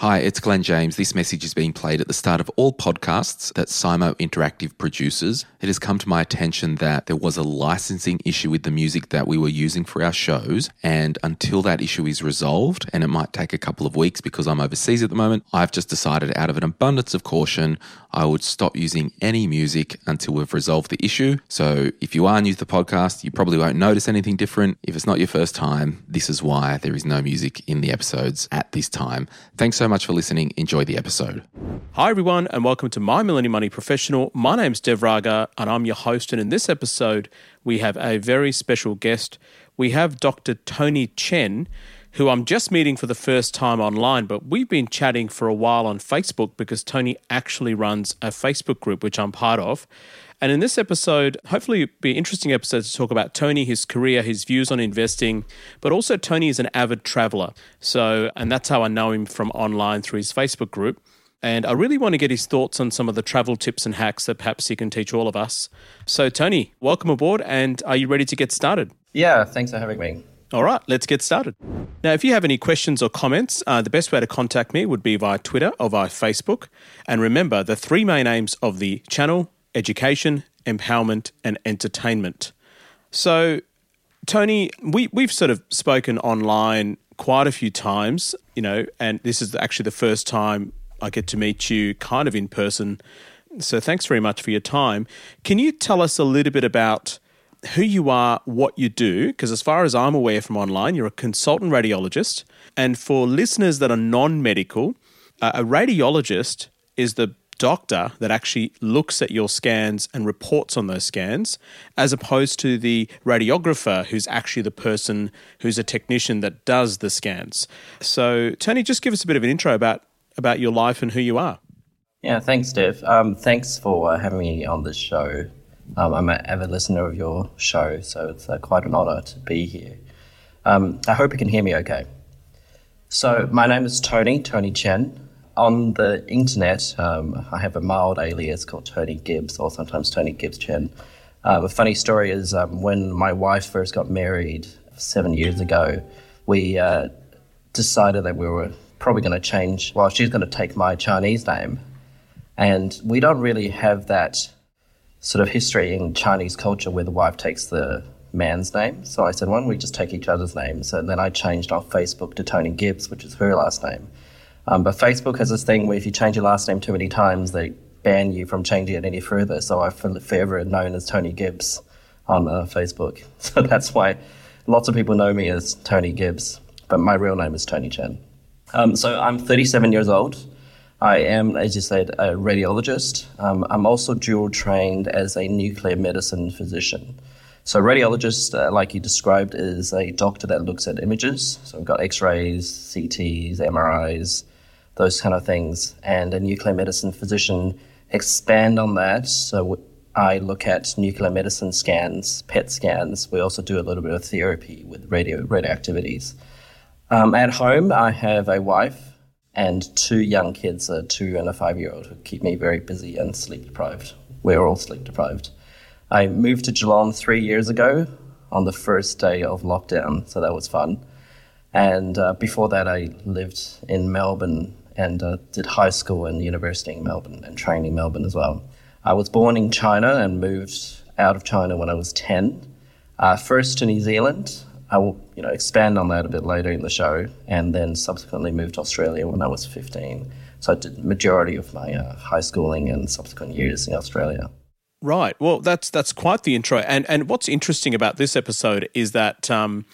Hi, it's Glen James. This message is being played at the start of all podcasts that SYMO Interactive produces. It has come to my attention that there was a licensing issue with the music that we were using for our shows, and until that issue is resolved, and it might take a couple of weeks because I'm overseas at the moment, I've just decided out of an abundance of caution, I would stop using any music until we've resolved the issue. So if you are new to the podcast, you probably won't notice anything different. If it's not your first time, this is why there is no music in the episodes at this time. Thanks so much for listening. Enjoy the episode. Hi, everyone, and welcome to My Millennial Money Professional. My name's Dev Raga, and I'm your host. And in this episode, we have a very special guest. We have Dr. Tony Chen, who I'm just meeting for the first time online, but we've been chatting for a while on Facebook because Tony actually runs a Facebook group, which I'm part of. And in this episode, hopefully it'll be an interesting episode to talk about Tony, his career, his views on investing, but also Tony is an avid traveler. So, and that's how I know him from online through his Facebook group. And I really want to get his thoughts on some of the travel tips and hacks that perhaps he can teach all of us. So, Tony, welcome aboard. And are you ready to get started? Yeah, thanks for having me. All right, let's get started. Now, if you have any questions or comments, uh, the best way to contact me would be via Twitter or via Facebook. And remember, the three main aims of the channel education, empowerment, and entertainment. So, Tony, we, we've sort of spoken online quite a few times, you know, and this is actually the first time I get to meet you kind of in person. So, thanks very much for your time. Can you tell us a little bit about who you are, what you do? Because, as far as I'm aware from online, you're a consultant radiologist. And for listeners that are non medical, uh, a radiologist is the doctor that actually looks at your scans and reports on those scans, as opposed to the radiographer who's actually the person who's a technician that does the scans. So, Tony, just give us a bit of an intro about, about your life and who you are. Yeah, thanks, Dev. Um, thanks for having me on this show. Um, I'm an avid listener of your show, so it's uh, quite an honor to be here. Um, I hope you can hear me okay. So, my name is Tony, Tony Chen. On the internet, um, I have a mild alias called Tony Gibbs, or sometimes Tony Gibbs Chen. Uh, a funny story is um, when my wife first got married seven years ago, we uh, decided that we were probably going to change, well, she's going to take my Chinese name. And we don't really have that sort of history in Chinese culture where the wife takes the man's name. So I said, why don't we just take each other's names? And then I changed off Facebook to Tony Gibbs, which is her last name. Um, but Facebook has this thing where if you change your last name too many times, they ban you from changing it any further. So I'm forever known as Tony Gibbs on uh, Facebook. So that's why lots of people know me as Tony Gibbs, but my real name is Tony Chen. Um, so I'm 37 years old. I am, as you said, a radiologist. Um, I'm also dual trained as a nuclear medicine physician. So, radiologist, uh, like you described, is a doctor that looks at images. So, we've got X rays, CTs, MRIs, those kind of things. And a nuclear medicine physician expand on that. So, I look at nuclear medicine scans, PET scans. We also do a little bit of therapy with radio radioactivities. Um, at home, I have a wife and two young kids, a two and a five year old, who keep me very busy and sleep deprived. We're all sleep deprived. I moved to Geelong three years ago on the first day of lockdown, so that was fun. And uh, before that, I lived in Melbourne and uh, did high school and university in Melbourne and trained in Melbourne as well. I was born in China and moved out of China when I was 10. Uh, first to New Zealand. I will you know, expand on that a bit later in the show, and then subsequently moved to Australia when I was 15. So I did majority of my uh, high schooling and subsequent years in Australia. Right. Well, that's that's quite the intro. And and what's interesting about this episode is that um,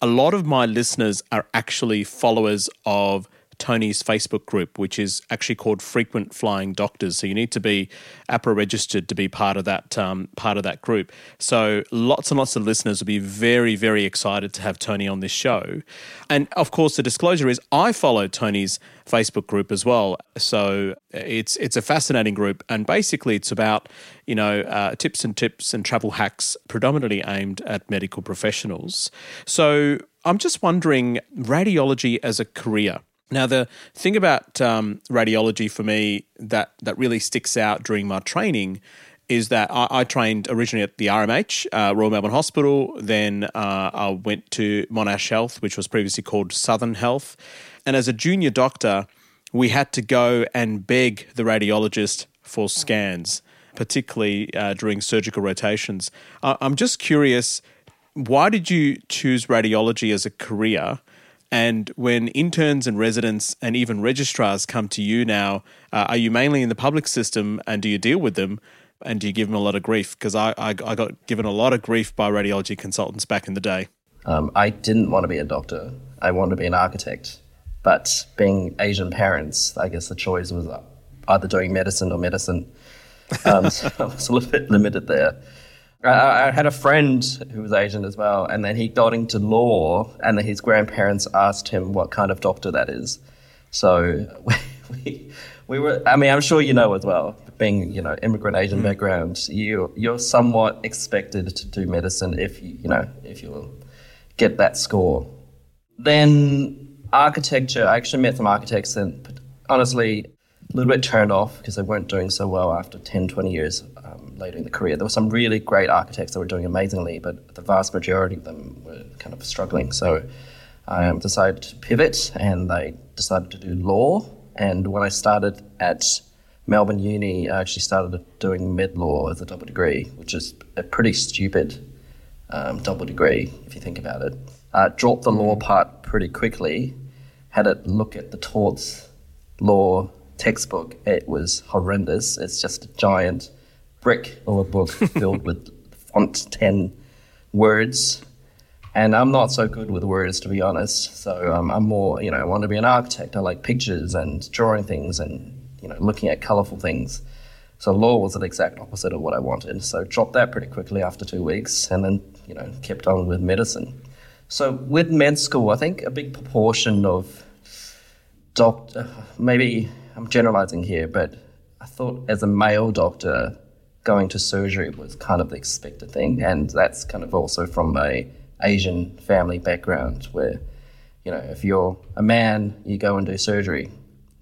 a lot of my listeners are actually followers of Tony's Facebook group, which is actually called Frequent Flying Doctors. So you need to be AHPRA registered to be part of that um, part of that group. So lots and lots of listeners will be very very excited to have Tony on this show. And of course, the disclosure is I follow Tony's Facebook group as well. So it's it's a fascinating group, and basically it's about you know uh, tips and tips and travel hacks, predominantly aimed at medical professionals. So I'm just wondering, radiology as a career. Now, the thing about um, radiology for me that that really sticks out during my training is that I, I, trained originally at the RMH, uh, Royal Melbourne Hospital. Then uh, I went to Monash Health, which was previously called Southern Health. And as a junior doctor, we had to go and beg the radiologist for scans, particularly uh, during surgical rotations. I'm just curious why did you choose radiology as a career? And when interns and residents and even registrars come to you now, uh, are you mainly in the public system and do you deal with them? And do you give them a lot of grief? Because I, I, I, got given a lot of grief by radiology consultants back in the day. Um, I didn't want to be a doctor. I wanted to be an architect. But being Asian parents, I guess the choice was either doing medicine or medicine. Um, so I was a little bit limited there. I, I, had a friend who was Asian as well, and then he got into law, and then his grandparents asked him what kind of doctor that is. So we, we, we were, I mean, I'm sure you know as well, being, you know, immigrant Asian mm. background, you, you're somewhat expected to do medicine if you, you know, if you get that score. Then architecture, I actually met some architects and honestly, a little bit turned off because they weren't doing so well after 10, 20 years later in the career. There were some really great architects that were doing amazingly, but the vast majority of them were kind of struggling. So I um, decided to pivot and I decided to do law. And when I started at Melbourne Uni, I actually started doing med law as a double degree, which is a pretty stupid um, double degree if you think about it. Uh, dropped the law part pretty quickly, had a look at the torts law textbook. It was horrendous. It's just a giant brick of a book filled with font 10 words. And I'm not so good with words, to be honest. So um, I'm more, you know, I want to be an architect. I like pictures and drawing things and, you know, looking at colorful things. So law was the exact opposite of what I wanted. So dropped that pretty quickly after two weeks and then, you know, kept on with medicine. So with med school, I think a big proportion of doctor, maybe I'm generalizing here, but I thought as a male doctor, going to surgery was kind of the expected thing, and that's kind of also from a Asian family background where, you know, if you're a man, you go and do surgery.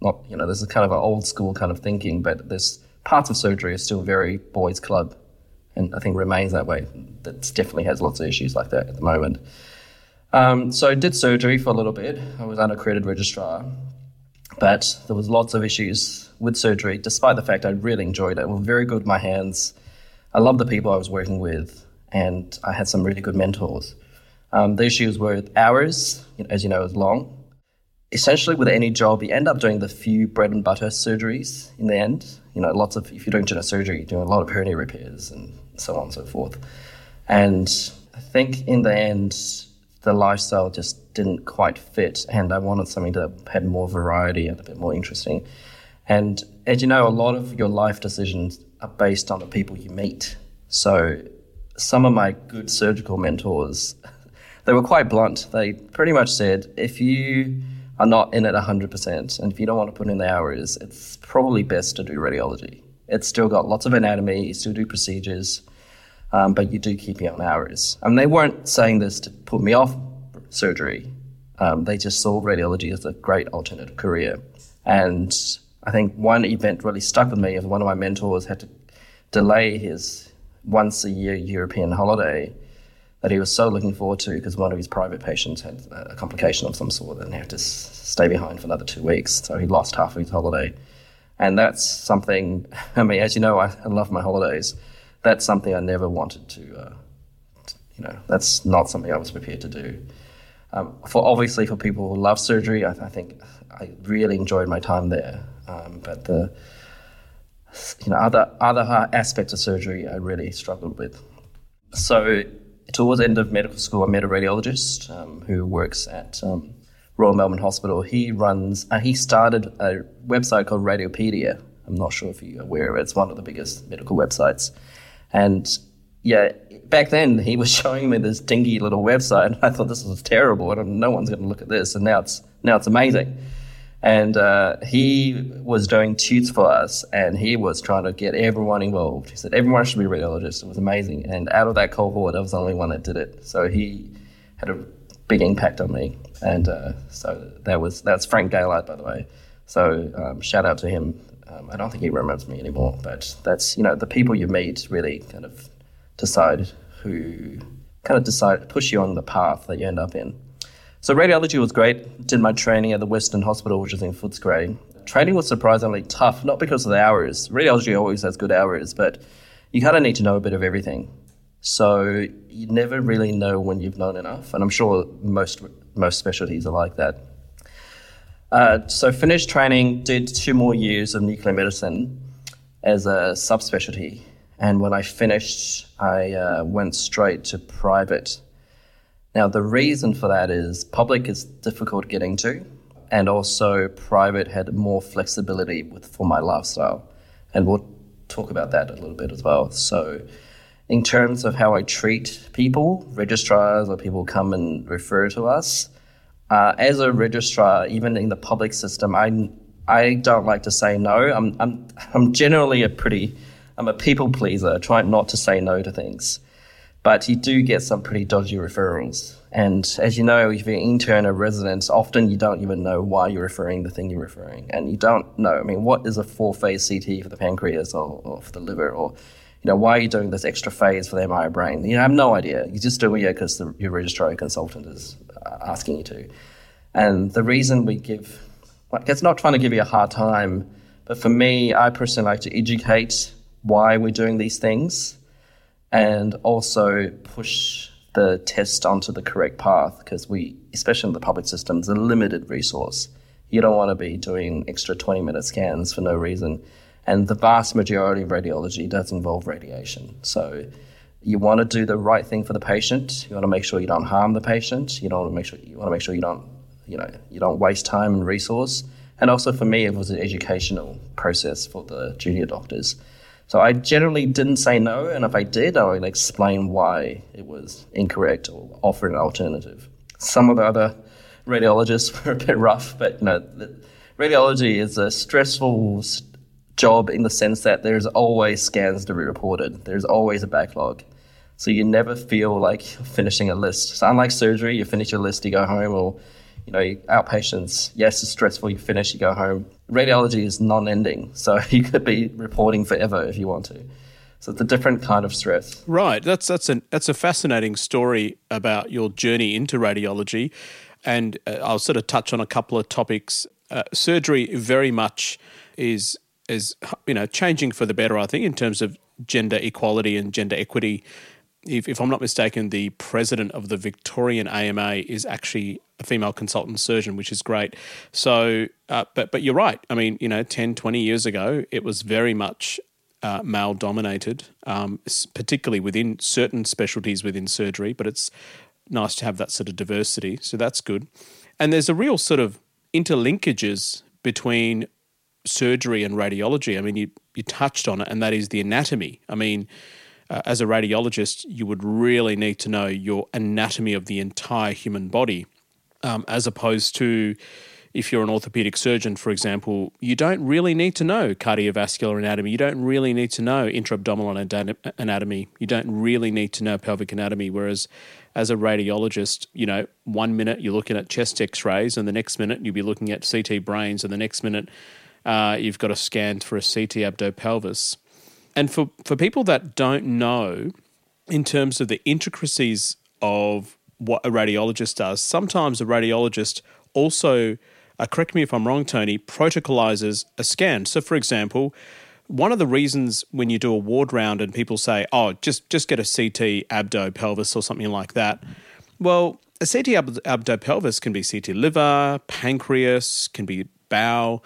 Not, you know, this is kind of an old school kind of thinking, but there's parts of surgery is still very boys' club, and I think remains that way. That definitely has lots of issues like that at the moment. Um, so I did surgery for a little bit. I was unaccredited registrar, but there was lots of issues with surgery, despite the fact I really enjoyed it. I was very good my hands. I loved the people I was working with, and I had some really good mentors. Um, the issues were hours, as you know, is long. Essentially, with any job, you end up doing the few bread and butter surgeries in the end. You know, lots of, if you're doing general surgery, you're doing a lot of hernia repairs and so on and so forth. And I think in the end, the lifestyle just didn't quite fit, and I wanted something that had more variety and a bit more interesting. And as you know, a lot of your life decisions are based on the people you meet. So some of my good surgical mentors, they were quite blunt. They pretty much said, if you are not in it 100%, and if you don't want to put in the hours, it's probably best to do radiology. It's still got lots of anatomy, you still do procedures, um, but you do keep your own hours. And they weren't saying this to put me off surgery. Um, they just saw radiology as a great alternative career. And I think one event really stuck with me is one of my mentors had to delay his once a year European holiday that he was so looking forward to because one of his private patients had a complication of some sort and he had to stay behind for another two weeks. So he lost half of his holiday. And that's something, I mean, as you know, I, love my holidays that's something I never wanted to, uh, you know, that's not something I was prepared to do. Um, for obviously for people who love surgery, I, I think I really enjoyed my time there. Um, but the you know other other aspects of surgery I really struggled with. So towards the end of medical school, I met a radiologist um, who works at um, Royal Melbourne Hospital. He runs, uh, he started a website called Radiopaedia. I'm not sure if you're aware of it. It's one of the biggest medical websites. And yeah, back then he was showing me this dingy little website, and I thought this was terrible. no one's going to look at this, and now it's now it's amazing. And uh, he was doing tutes for us, and he was trying to get everyone involved. He said everyone should be radiologists. It was amazing. And out of that cohort, I was the only one that did it. So he had a big impact on me. And uh, so that was that's Frank Gaillard, by the way. So um, shout out to him. Um, I don't think he remembers me anymore, but that's you know the people you meet really kind of decide who kind of decide push you on the path that you end up in. So radiology was great. Did my training at the Western Hospital, which is in Footscray. Training was surprisingly tough, not because of the hours. Radiology always has good hours, but you kind of need to know a bit of everything. So you never really know when you've known enough, and I'm sure most most specialties are like that. Uh, so finished training, did two more years of nuclear medicine as a subspecialty, and when I finished, I uh, went straight to private now, the reason for that is public is difficult getting to, and also private had more flexibility with for my lifestyle. And we'll talk about that a little bit as well. So, in terms of how I treat people, registrars or people come and refer to us, uh, as a registrar, even in the public system, I I don't like to say no. I'm I'm I'm generally a pretty I'm a people pleaser, trying not to say no to things. But you do get some pretty dodgy referrals. And as you know, if you're an intern or resident, often you don't even know why you're referring the thing you're referring. And you don't know, I mean, what is a four phase CT for the pancreas or, or, for the liver? Or, you know, why are you doing this extra phase for the MRI brain? You know, I have no idea. You just do it because your registrar consultant is uh, asking you to. And the reason we give, like, it's not trying to give you a hard time, but for me, I personally like to educate why we're doing these things and also push the test onto the correct path because we, especially in the public system, systems, a limited resource. You don't want to be doing extra 20 minute scans for no reason. And the vast majority of radiology does involve radiation. So you want to do the right thing for the patient. You want to make sure you don't harm the patient. You don't want to make sure you want to make sure you don't, you know, you don't waste time and resource. And also for me, it was an educational process for the junior doctors. So I generally didn't say no, and if I did, I would explain why it was incorrect or offer an alternative. Some of the other radiologists were a bit rough, but you know, radiology is a stressful job in the sense that there's always scans to be reported. There's always a backlog. So you never feel like finishing a list. So unlike surgery, you finish your list, you go home, or you know, outpatients, yes, it's stressful, you finish, you go home. Radiology is non ending, so you could be reporting forever if you want to. So it's a different kind of stress. Right. That's that's a that's a fascinating story about your journey into radiology, and uh, I'll sort of touch on a couple of topics. Uh, surgery very much is is you know changing for the better. I think in terms of gender equality and gender equity. If, if I'm not mistaken, the president of the Victorian AMA is actually a female consultant surgeon, which is great. So, uh, but but you're right. I mean, you know, 10, 20 years ago, it was very much uh, male dominated, um, particularly within certain specialties within surgery. But it's nice to have that sort of diversity. So that's good. And there's a real sort of interlinkages between surgery and radiology. I mean, you you touched on it, and that is the anatomy. I mean. Uh, as a radiologist, you would really need to know your anatomy of the entire human body um, as opposed to if you're an orthopedic surgeon, for example, you don't really need to know cardiovascular anatomy. You don't really need to know intra-abdominal anatomy. You don't really need to know pelvic anatomy. Whereas as a radiologist, you know, one minute you're looking at chest x-rays and the next minute you'll be looking at CT brains and the next minute uh, you've got a scan for a CT abdo-pelvis. And for, for people that don't know, in terms of the intricacies of what a radiologist does. Sometimes a radiologist also, uh, correct me if I'm wrong, Tony, protocolizes a scan. So, for example, one of the reasons when you do a ward round and people say, "Oh, just just get a CT abdo pelvis or something like that," well, a CT abdo pelvis can be CT liver, pancreas, can be bowel.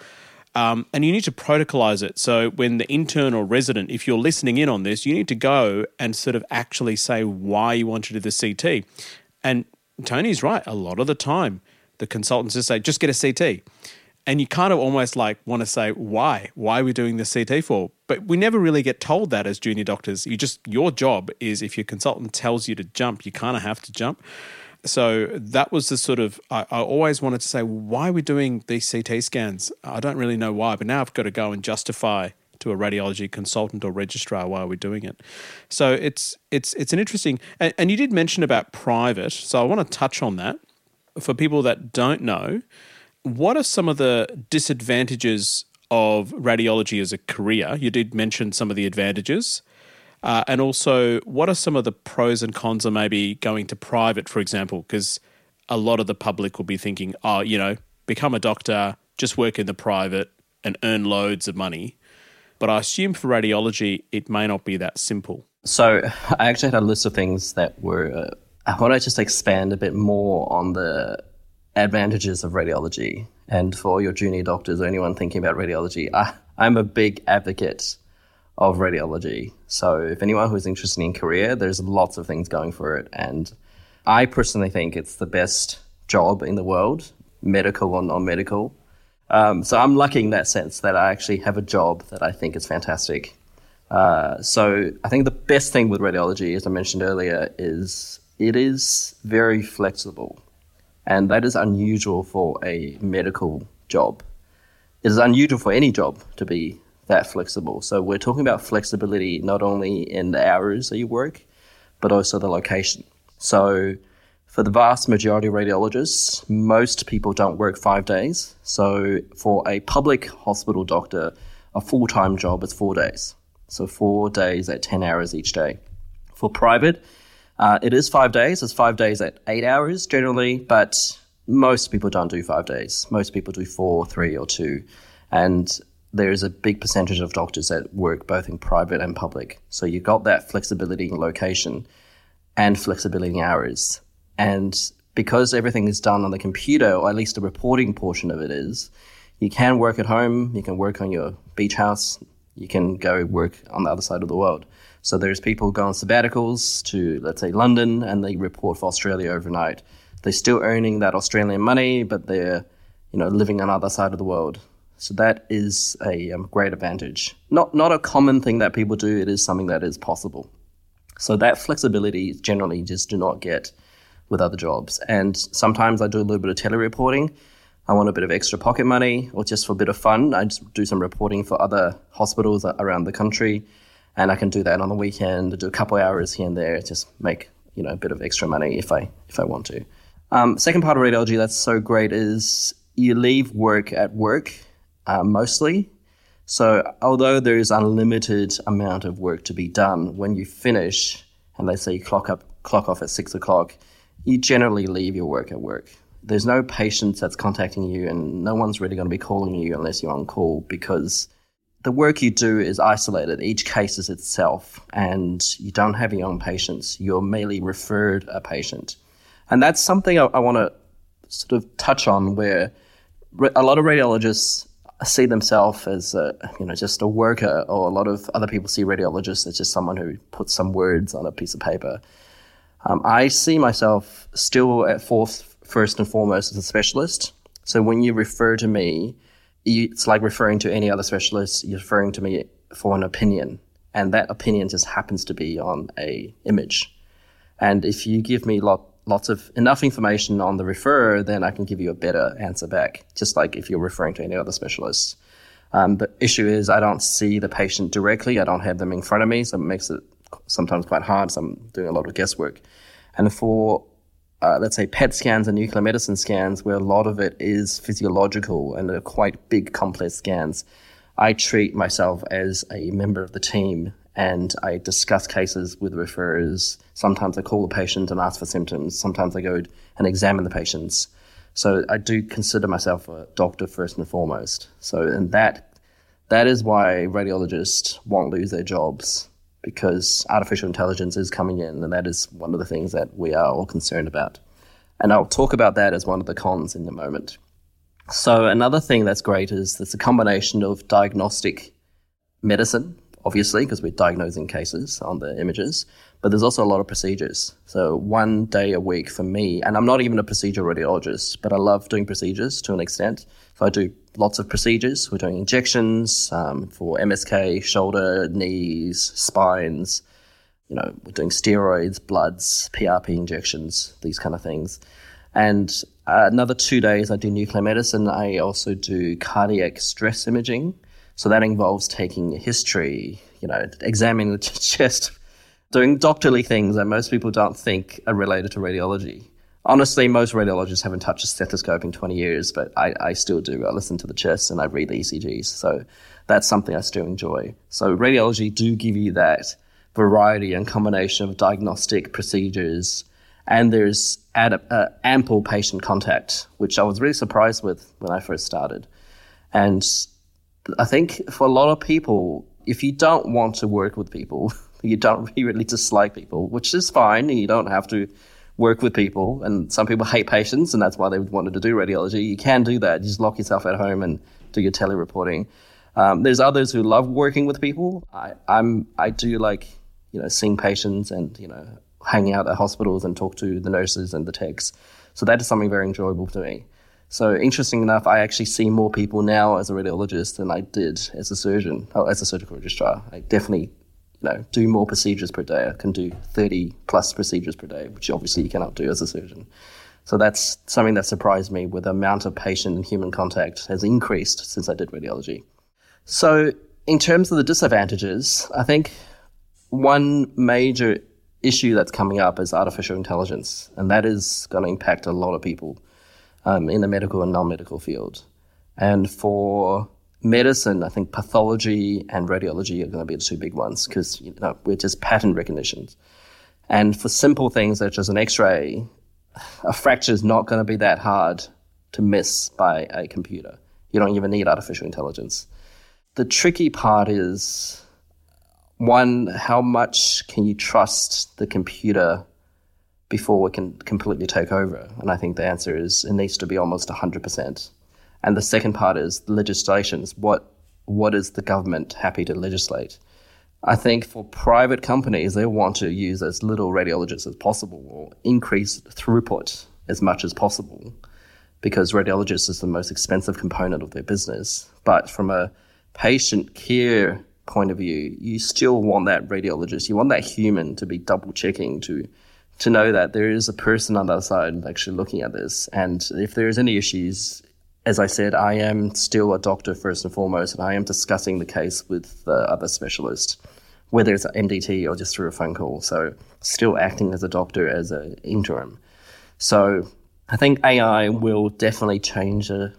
Um, and you need to protocolize it. So when the intern or resident, if you're listening in on this, you need to go and sort of actually say why you want to do the CT. And Tony's right. A lot of the time, the consultants just say, just get a CT. And you kind of almost like want to say, why? Why are we doing the CT for? But we never really get told that as junior doctors. You just, your job is if your consultant tells you to jump, you kind of have to jump. So that was the sort of, I, I always wanted to say, why are we doing these CT scans? I don't really know why, but now I've got to go and justify to a radiology consultant or registrar why we're doing it. So it's it's it's an interesting and, and you did mention about private, so I want to touch on that for people that don't know. What are some of the disadvantages of radiology as a career? You did mention some of the advantages. Uh, and also, what are some of the pros and cons of maybe going to private, for example? Because a lot of the public will be thinking, oh, you know, become a doctor, just work in the private and earn loads of money. But I assume for radiology, it may not be that simple. So I actually had a list of things that were. Uh, I want to just expand a bit more on the advantages of radiology. And for your junior doctors or anyone thinking about radiology, I, I'm a big advocate of radiology. So if anyone who's interested in career, there's lots of things going for it. And I personally think it's the best job in the world, medical or non medical. Um, so I'm lucky in that sense that I actually have a job that I think is fantastic. Uh, so I think the best thing with radiology, as I mentioned earlier, is it is very flexible. And that is unusual for a medical job. It is unusual for any job to be that flexible. So we're talking about flexibility not only in the hours that you work, but also the location. So for the vast majority of radiologists, most people don't work five days. So for a public hospital doctor, a full time job is four days. So four days at 10 hours each day. For private, uh, it is five days. It's five days at eight hours generally, but most people don't do five days. Most people do four, three, or two. And there is a big percentage of doctors that work both in private and public. So you've got that flexibility in location and flexibility in hours. And because everything is done on the computer, or at least the reporting portion of it is, you can work at home, you can work on your beach house, you can go work on the other side of the world. So there's people go on sabbaticals to, let's say, London, and they report for Australia overnight. They're still earning that Australian money, but they're, you know, living on the other side of the world. So that is a um, great advantage. Not not a common thing that people do. It is something that is possible. So that flexibility generally just do not get with other jobs. And sometimes I do a little bit of telereporting. I want a bit of extra pocket money or just for a bit of fun. I just do some reporting for other hospitals around the country. And I can do that on the weekend, do a couple hours here and there, just make, you know, a bit of extra money if I if I want to. Um, second part of radiology that's so great is you leave work at work uh, mostly. So although there is unlimited amount of work to be done, when you finish and they say you clock up clock off at six o'clock, you generally leave your work at work. There's no patient that's contacting you, and no one's really going to be calling you unless you're on call because the work you do is isolated. Each case is itself, and you don't have your own patients. You're merely referred a patient. And that's something I, I want to sort of touch on where a lot of radiologists see themselves as a, you know just a worker, or a lot of other people see radiologists as just someone who puts some words on a piece of paper. Um, I see myself still at fourth, first and foremost as a specialist. So when you refer to me, it's like referring to any other specialist. You're referring to me for an opinion, and that opinion just happens to be on a image. And if you give me lot, lots of enough information on the referrer, then I can give you a better answer back. Just like if you're referring to any other specialist. Um, the issue is I don't see the patient directly. I don't have them in front of me, so it makes it sometimes quite hard. So I'm doing a lot of guesswork. And for, uh, let's say, PET scans and nuclear medicine scans, where a lot of it is physiological and they're quite big, complex scans, I treat myself as a member of the team and I discuss cases with referrers. Sometimes I call the patient and ask for symptoms. Sometimes I go and examine the patients. So I do consider myself a doctor first and foremost. So, and that that is why radiologists won't lose their jobs because artificial intelligence is coming in, and that is one of the things that we are all concerned about. And I'll talk about that as one of the cons in a moment. So, another thing that's great is there's a combination of diagnostic medicine obviously, because we're diagnosing cases on the images, but there's also a lot of procedures. So one day a week for me, and I'm not even a procedure radiologist, but I love doing procedures to an extent. So I do lots of procedures. We're doing injections um, for MSK, shoulder, knees, spines. You know, we're doing steroids, bloods, PRP injections, these kind of things. And uh, another two days, I do nuclear medicine. I also do cardiac stress imaging. So that involves taking history, you know, examining the chest, doing doctorly things that most people don't think are related to radiology. Honestly, most radiologists haven't touched a stethoscope in 20 years, but I, I still do. I listen to the chest and I read the ECGs. So that's something I still enjoy. So radiology do give you that variety and combination of diagnostic procedures and there's ad, uh, ample patient contact, which I was really surprised with when I first started. And I think for a lot of people, if you don't want to work with people, you don't really dislike people, which is fine. You don't have to work with people. And some people hate patients, and that's why they wanted to do radiology. You can do that. Just lock yourself at home and do your telereporting. Um, there's others who love working with people. I, I'm I do like you know seeing patients and you know hanging out at hospitals and talk to the nurses and the techs. So that is something very enjoyable to me. So interesting enough, I actually see more people now as a radiologist than I did as a surgeon, or as a surgical registrar. I definitely, know, do more procedures per day. I can do 30 plus procedures per day, which obviously you cannot do as a surgeon. So that's something that surprised me with the amount of patient and human contact has increased since I did radiology. So in terms of the disadvantages, I think one major issue that's coming up is artificial intelligence, and that is going to impact a lot of people um, in the medical and non-medical field. And for medicine, I think pathology and radiology are going to be the two big ones because you know we're just pattern recognitions. And for simple things such as an X-ray, a fracture is not going to be that hard to miss by a computer. You don't even need artificial intelligence. The tricky part is one, how much can you trust the computer before it can completely take over? And I think the answer is it needs to be almost 100%. And the second part is legislations. What, what is the government happy to legislate? I think for private companies, they want to use as little radiologists as possible or increase throughput as much as possible because radiologists is the most expensive component of their business. But from a patient care point of view, you still want that radiologist, you want that human to be double checking to to know that there is a person on the other side actually looking at this. And if there's any issues, as I said, I am still a doctor first and foremost, and I am discussing the case with the other specialist, whether it's MDT or just through a phone call. So still acting as a doctor as an interim. So I think AI will definitely change a,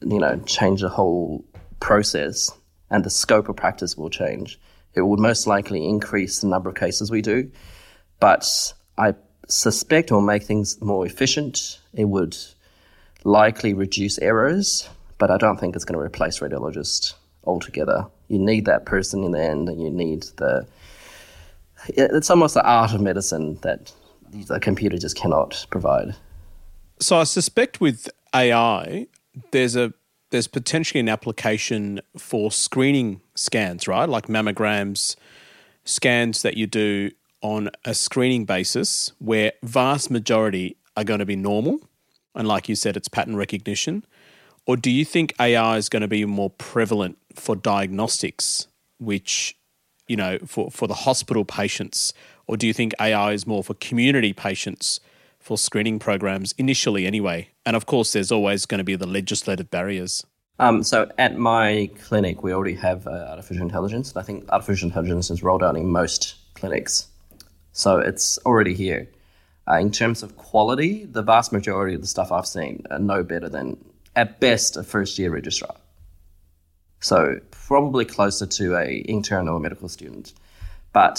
you know, change the whole process and the scope of practice will change. It would most likely increase the number of cases we do, but I suspect it will make things more efficient. It would likely reduce errors, but I don't think it's going to replace radiologists altogether. You need that person in the end, and you need the. It's almost the art of medicine that the computer just cannot provide. So I suspect with AI, there's a there's potentially an application for screening scans, right? Like mammograms, scans that you do on a screening basis where vast majority are going to be normal and like you said it's pattern recognition or do you think AI is going to be more prevalent for diagnostics which you know for for the hospital patients or do you think AI is more for community patients for screening programs initially anyway. And of course, there's always going to be the legislative barriers. Um, so at my clinic, we already have uh, artificial intelligence. and I think artificial intelligence is rolled out in most clinics. So it's already here. Uh, in terms of quality, the vast majority of the stuff I've seen are no better than, at best, a first year registrar. So probably closer to a intern or a medical student. But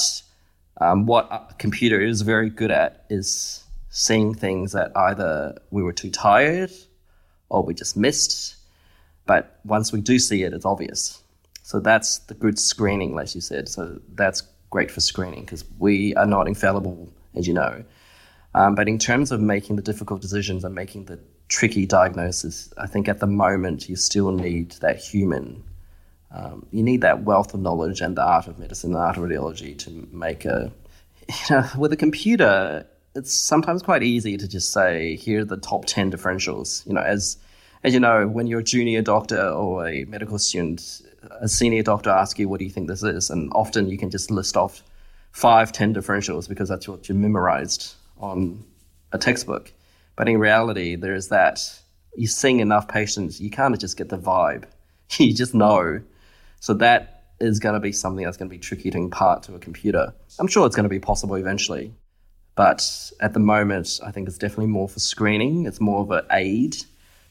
um, what a computer is very good at is seeing things that either we were too tired or we just missed. But once we do see it, it's obvious. So that's the good screening, as you said. So that's great for screening because we are not infallible, as you know. Um, but in terms of making the difficult decisions and making the tricky diagnosis, I think at the moment you still need that human Um, you need that wealth of knowledge and the art of medicine, the art of radiology to make a. You know, with a computer, it's sometimes quite easy to just say, here are the top 10 differentials. You know, as, as you know, when you're a junior doctor or a medical student, a senior doctor asks you, what do you think this is? And often you can just list off five, 10 differentials because that's what you memorized on a textbook. But in reality, there's that you're seeing enough patients, you kind of just get the vibe. You just know. So that is going to be something that's going to be tricky to impart to a computer. I'm sure it's going to be possible eventually. But at the moment, I think it's definitely more for screening. It's more of an aid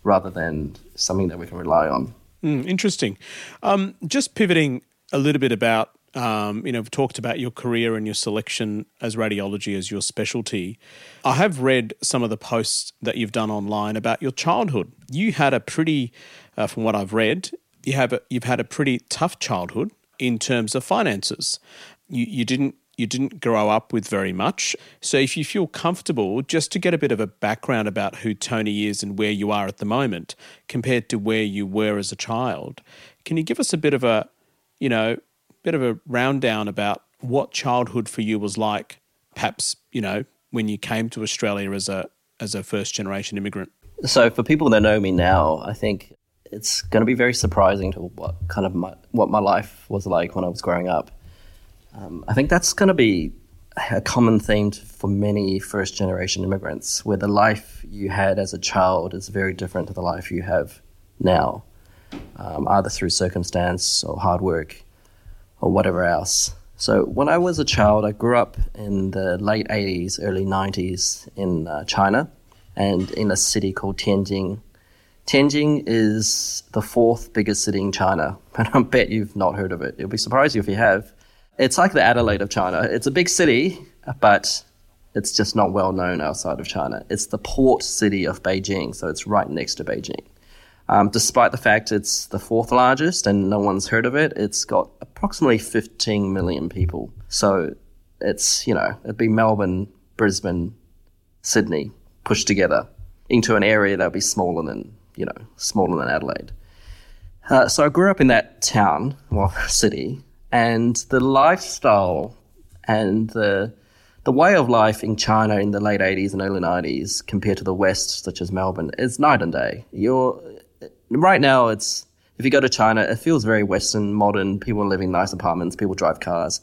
rather than something that we can rely on. Mm, interesting. Um, just pivoting a little bit about um, you know, talked about your career and your selection as radiology as your specialty. I have read some of the posts that you've done online about your childhood. You had a pretty, uh, from what I've read, you have a, you've had a pretty tough childhood in terms of finances. You you didn't you didn't grow up with very much. So if you feel comfortable, just to get a bit of a background about who Tony is and where you are at the moment compared to where you were as a child, can you give us a bit of a, you know, bit of a rundown about what childhood for you was like, perhaps, you know, when you came to Australia as a as a first generation immigrant? So for people that know me now, I think it's going to be very surprising to what kind of my, what my life was like when I was growing up. Um, I think that's going to be a common theme for many first generation immigrants, where the life you had as a child is very different to the life you have now, um, either through circumstance or hard work or whatever else. So when I was a child, I grew up in the late 80s, early 90s in uh, China and in a city called Tianjin. Tianjin is the fourth biggest city in China, but I bet you've not heard of it. It'll be surprised you if you have. It's like the Adelaide of China. It's a big city, but it's just not well known outside of China. It's the port city of Beijing, so it's right next to Beijing. Um, despite the fact it's the fourth largest and no one's heard of it, it's got approximately 15 million people. So it's, you know, it'd be Melbourne, Brisbane, Sydney pushed together into an area that would be smaller than, you know, smaller than Adelaide. Uh, so I grew up in that town, well, city, and the lifestyle and the the way of life in China in the late 80s and early 90s compared to the West, such as Melbourne, is night and day. You're right now it's if you go to China, it feels very Western, modern. People live in nice apartments. People drive cars.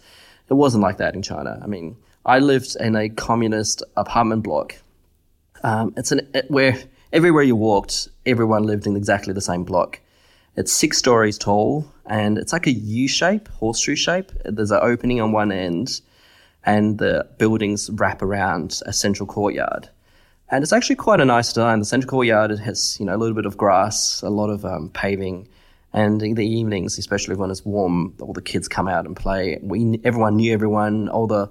It wasn't like that in China. I mean, I lived in a communist apartment block. Um, it's an it, where everywhere you walked, everyone lived in exactly the same block. It's six stories tall, and it's like a U shape, horseshoe shape. There's an opening on one end, and the buildings wrap around a central courtyard. And it's actually quite a nice design. The central courtyard has you know a little bit of grass, a lot of um, paving, and in the evenings, especially when it's warm, all the kids come out and play. We everyone knew everyone. All the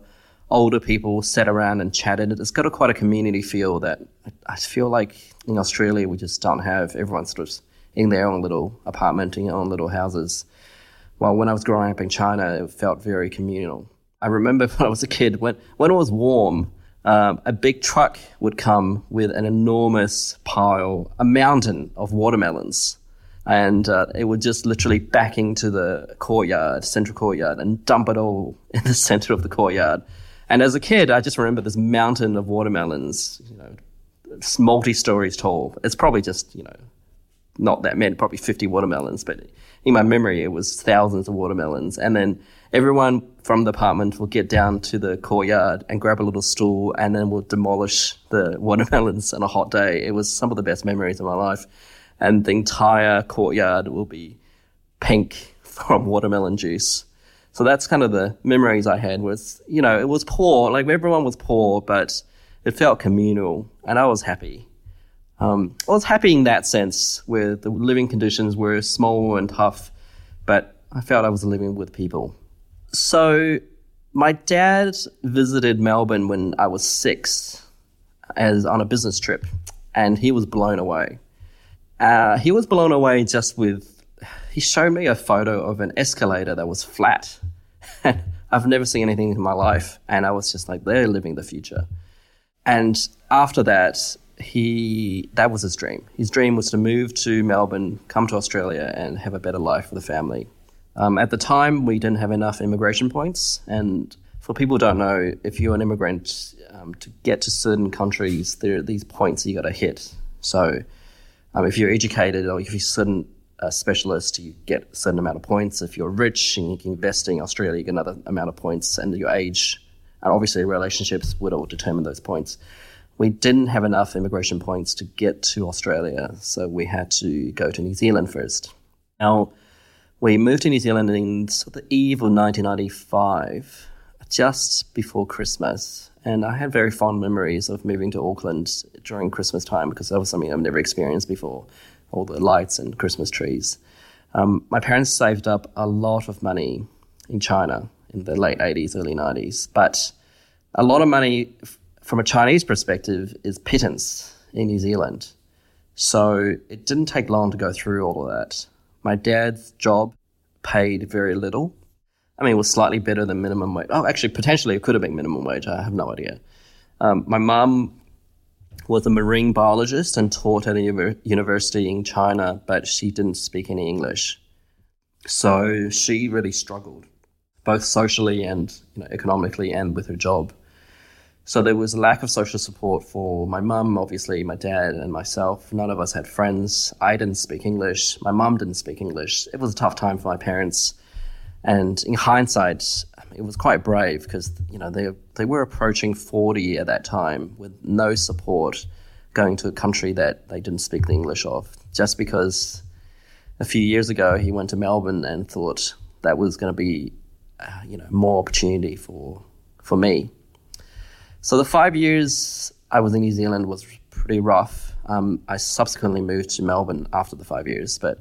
older people sat around and chatted. It's got a quite a community feel that I feel like in Australia we just don't have. Everyone's sort of in their own little apartment, in their own little houses. While when I was growing up in China, it felt very communal. I remember when I was a kid, when when it was warm, um, a big truck would come with an enormous pile, a mountain of watermelons. And uh, it would just literally back into the courtyard, central courtyard, and dump it all in the center of the courtyard. And as a kid, I just remember this mountain of watermelons, you know, multi stories tall. It's probably just, you know, not that many, probably 50 watermelons, but in my memory, it was thousands of watermelons. And then everyone from the apartment we'll get down to the courtyard and grab a little stool and then we'll demolish the watermelons on a hot day. It was some of the best memories of my life. And the entire courtyard will be pink from watermelon juice. So that's kind of the memories I had was, you know, it was poor, like everyone was poor, but it felt communal and I was happy. Um, I was happy in that sense where the living conditions were small and tough, but I felt I was living with people. So my dad visited Melbourne when I was six as on a business trip, and he was blown away. Uh, he was blown away just with he showed me a photo of an escalator that was flat. I've never seen anything in my life, and I was just like, they're living the future. And after that, he that was his dream. His dream was to move to Melbourne, come to Australia, and have a better life for the family. Um, at the time, we didn't have enough immigration points, and for people who don't know, if you're an immigrant, um, to get to certain countries, there are these points you got to hit. So, um, if you're educated or if you're certain uh, specialist, you get a certain amount of points. If you're rich and you can invest in Australia, you get another amount of points, and your age and obviously relationships would all determine those points. We didn't have enough immigration points to get to Australia, so we had to go to New Zealand first. Now, we moved to New Zealand in sort of the eve of 1995, just before Christmas. And I had very fond memories of moving to Auckland during Christmas time because that was something I've never experienced before all the lights and Christmas trees. Um, my parents saved up a lot of money in China in the late 80s, early 90s, but a lot of money f- from a Chinese perspective is pittance in New Zealand. So it didn't take long to go through all of that. My dad's job paid very little. I mean, it was slightly better than minimum wage. Oh, actually, potentially it could have been minimum wage. I have no idea. Um, my mum was a marine biologist and taught at a university in China, but she didn't speak any English. So she really struggled, both socially and you know, economically and with her job. So there was a lack of social support for my mum, obviously, my dad, and myself. None of us had friends. I didn't speak English. My mum didn't speak English. It was a tough time for my parents. And in hindsight, it was quite brave because you know they they were approaching 40 at that time with no support, going to a country that they didn't speak the English of. Just because a few years ago he went to Melbourne and thought that was going to be, uh, you know, more opportunity for for me. So the five years I was in New Zealand was pretty rough. Um, I subsequently moved to Melbourne after the five years, but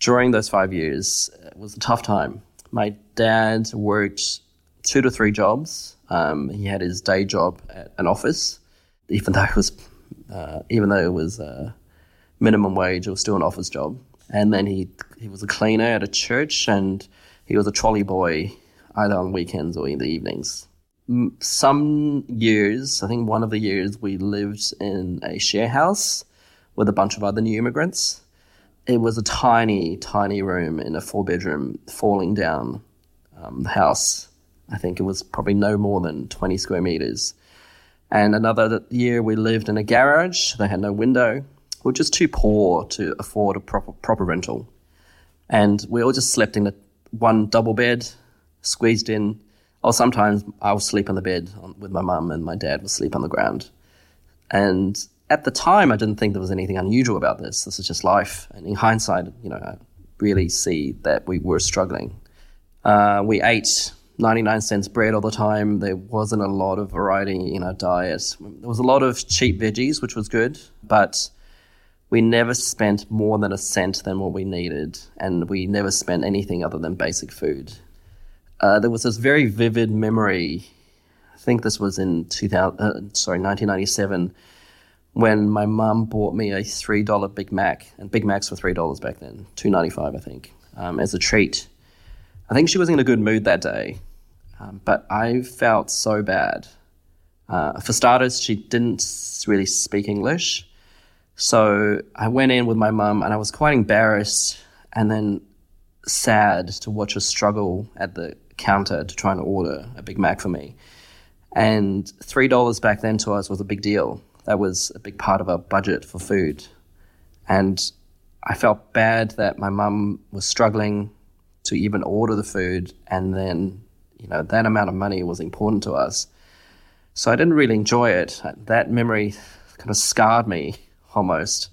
during those five years, it was a tough time. My dad worked two to three jobs. Um, he had his day job at an office, even though it was uh, even though it was uh, minimum wage, it was still an office job. And then he he was a cleaner at a church, and he was a trolley boy either on weekends or in the evenings some years, I think one of the years we lived in a share house with a bunch of other new immigrants. It was a tiny, tiny room in a four bedroom falling down um, house. I think it was probably no more than 20 square meters. And another year we lived in a garage. They had no window. We were just too poor to afford a proper, proper rental. And we all just slept in a, one double bed, squeezed in or sometimes I would sleep on the bed with my mum and my dad would sleep on the ground. And at the time, I didn't think there was anything unusual about this. This is just life. And in hindsight, you know, I really see that we were struggling. Uh, we ate 99 cents bread all the time. There wasn't a lot of variety in our diet. There was a lot of cheap veggies, which was good, but we never spent more than a cent than what we needed, and we never spent anything other than basic food uh, there was this very vivid memory. I think this was in 2000, uh, sorry, 1997, when my mum bought me a three dollar Big Mac, and Big Macs were three dollars back then, two ninety five, I think, um, as a treat. I think she was in a good mood that day, um, but I felt so bad. Uh, for starters, she didn't really speak English, so I went in with my mum, and I was quite embarrassed, and then sad to watch her struggle at the counter to try and order a Big Mac for me. And $3 back then to us was a big deal. That was a big part of our budget for food. And I felt bad that my mum was struggling to even order the food. And then, you know, that amount of money was important to us. So I didn't really enjoy it. That memory kind of scarred me almost.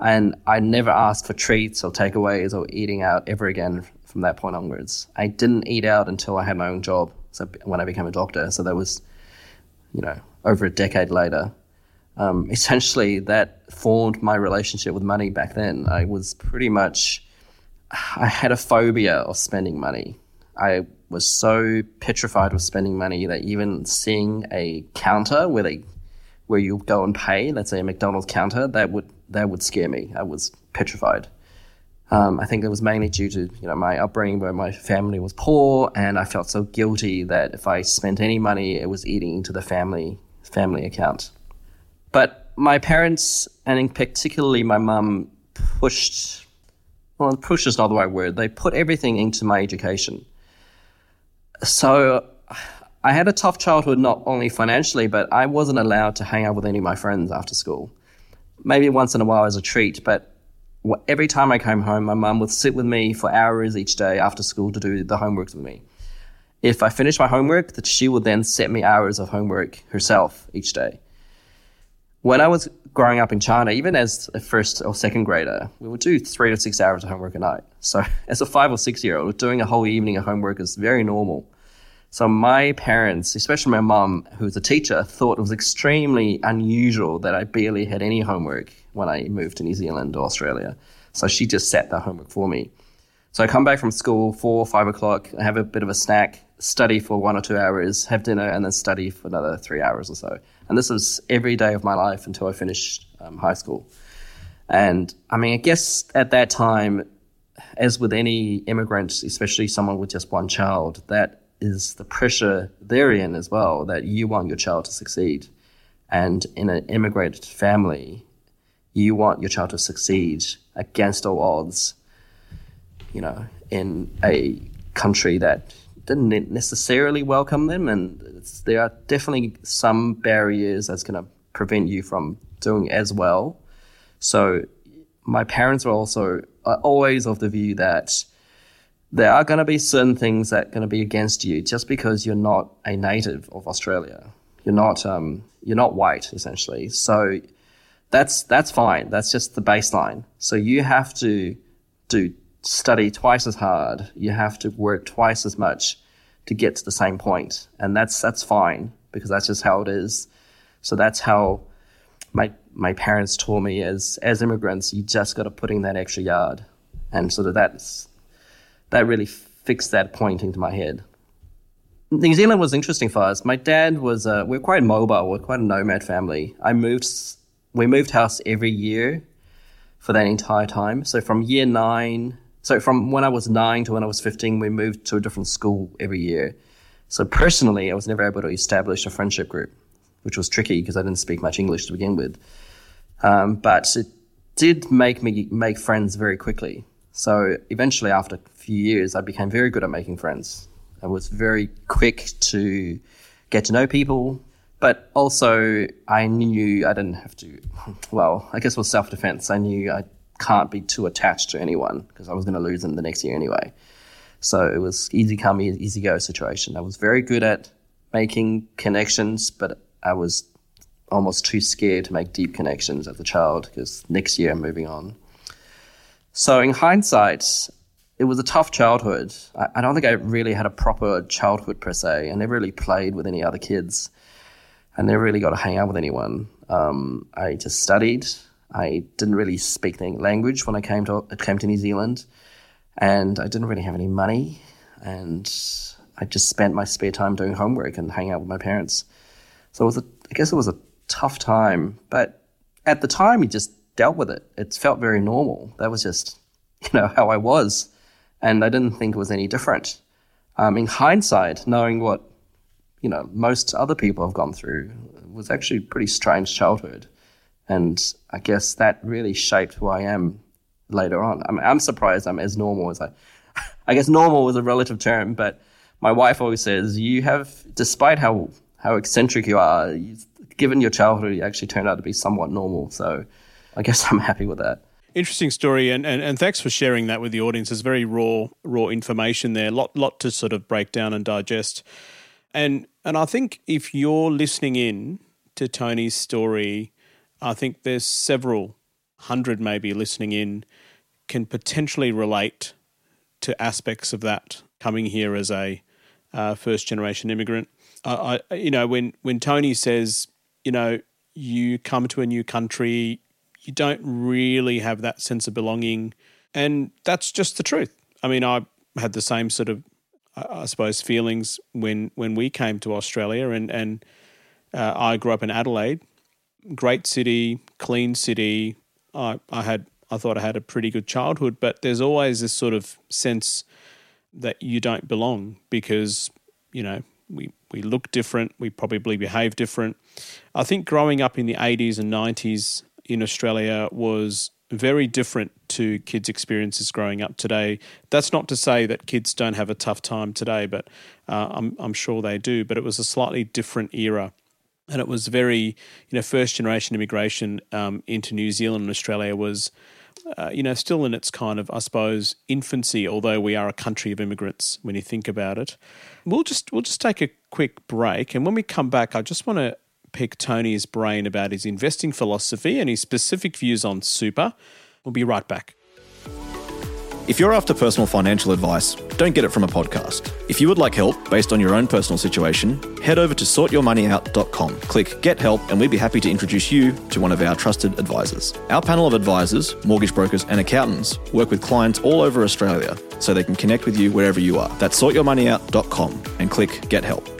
And I never asked for treats or takeaways or eating out ever again from that point onwards. I didn't eat out until I had my own job. So when I became a doctor, so that was, you know, over a decade later. Um, essentially, that formed my relationship with money back then. I was pretty much, I had a phobia of spending money. I was so petrified of spending money that even seeing a counter where they, where you go and pay, let's say a McDonald's counter, that would that would scare me. I was petrified. Um, I think it was mainly due to you know my upbringing where my family was poor, and I felt so guilty that if I spent any money, it was eating into the family family account. But my parents, and in particularly my mum, pushed well, push is not the right word. They put everything into my education. So I had a tough childhood, not only financially, but I wasn't allowed to hang out with any of my friends after school. Maybe once in a while as a treat, but every time I came home, my mum would sit with me for hours each day after school to do the homework with me. If I finished my homework, that she would then set me hours of homework herself each day. When I was growing up in China, even as a first or second grader, we would do three to six hours of homework a night. So as a five or six year old, doing a whole evening of homework is very normal. So my parents, especially my mum, who's a teacher, thought it was extremely unusual that I barely had any homework when I moved to New Zealand or Australia. So she just set the homework for me. So I come back from school four, or five o'clock, I have a bit of a snack, study for one or two hours, have dinner, and then study for another three hours or so. And this was every day of my life until I finished um, high school. And I mean, I guess at that time, as with any immigrant, especially someone with just one child, that is the pressure they're in as well that you want your child to succeed. And in an immigrant family, you want your child to succeed against all odds, you know, in a country that didn't necessarily welcome them. And there are definitely some barriers that's going to prevent you from doing as well. So my parents were also always of the view that there are going to be certain things that are going to be against you just because you're not a native of Australia. You're not um, you're not white essentially. So that's that's fine. That's just the baseline. So you have to do study twice as hard. You have to work twice as much to get to the same point. and that's that's fine because that's just how it is. So that's how my my parents taught me as as immigrants. You just got to put in that extra yard, and so that that's that really fixed that point into my head. New Zealand was interesting for us. My dad was, uh, we're quite mobile. We're quite a nomad family. I moved, we moved house every year for that entire time. So from year nine, so from when I was nine to when I was 15, we moved to a different school every year. So personally, I was never able to establish a friendship group, which was tricky because I didn't speak much English to begin with. Um, but it did make me make friends very quickly. So eventually, after a few years, I became very good at making friends. I was very quick to get to know people, but also I knew I didn't have to. Well, I guess it was self defense. I knew I can't be too attached to anyone because I was going to lose them the next year anyway. So it was easy come, easy go situation. I was very good at making connections, but I was almost too scared to make deep connections as a child because next year I'm moving on. So in hindsight, it was a tough childhood. I, I, don't think I really had a proper childhood per se. I never really played with any other kids. I never really got to hang out with anyone. Um, I just studied. I didn't really speak the language when I came to came to New Zealand, and I didn't really have any money, and I just spent my spare time doing homework and hanging out with my parents. So it was a, I guess it was a tough time, but at the time, you just dealt with it. It felt very normal. That was just, you know, how I was. And I didn't think it was any different. Um, in hindsight, knowing what, you know, most other people have gone through was actually a pretty strange childhood. And I guess that really shaped who I am later on. I mean, I'm surprised I'm as normal as I, I guess normal is a relative term, but my wife always says you have, despite how, how eccentric you are, given your childhood, you actually turned out to be somewhat normal. So I guess I'm happy with that. Interesting story, and, and, and thanks for sharing that with the audience. It's very raw raw information there, lot lot to sort of break down and digest. And and I think if you're listening in to Tony's story, I think there's several hundred maybe listening in can potentially relate to aspects of that coming here as a uh, first generation immigrant. I, I, you know, when when Tony says, you know, you come to a new country, you don't really have that sense of belonging. And that's just the truth. I mean, I had the same sort of, I suppose, feelings when, when we came to Australia. And, and uh, I grew up in Adelaide, great city, clean city. I, I had, I thought I had a pretty good childhood, but there's always this sort of sense that you don't belong because, you know, we, we look different, we probably behave different. I think growing up in the 80s and 90s, in Australia was very different to kids' experiences growing up today. That's not to say that kids don't have a tough time today, but uh, I'm, I'm sure they do. But it was a slightly different era. And it was very, you know, first generation immigration um, into New Zealand and Australia was, uh, you know, still in its kind of, I suppose, infancy. Although we are a country of immigrants, when you think about it, we'll just we'll just take a quick break, and when we come back, I just want to pick Tony's brain about his investing philosophy and his specific views on super. We'll be right back. If you're after personal financial advice, don't get it from a podcast. If you would like help based on your own personal situation, head over to sortyourmoneyout.com. Click Get Help, and we'd be happy to introduce you to one of our trusted advisors. Our panel of advisors, mortgage brokers, and accountants work with clients all over Australia so they can connect with you wherever you are. That's sortyourmoneyout.com and click Get Help.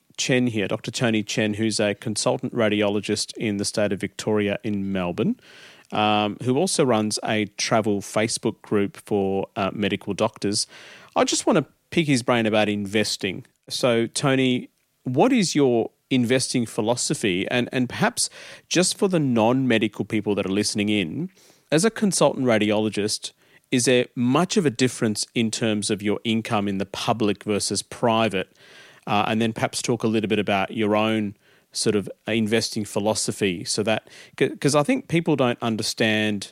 Chen here, Dr. Tony Chen, who's a consultant radiologist in the state of Victoria in Melbourne, um, who also runs a travel Facebook group for uh, medical doctors. I just want to pick his brain about investing. So, Tony, what is your investing philosophy? And, and perhaps just for the non medical people that are listening in, as a consultant radiologist, is there much of a difference in terms of your income in the public versus private? Uh, and then perhaps talk a little bit about your own sort of investing philosophy so that because I think people don't understand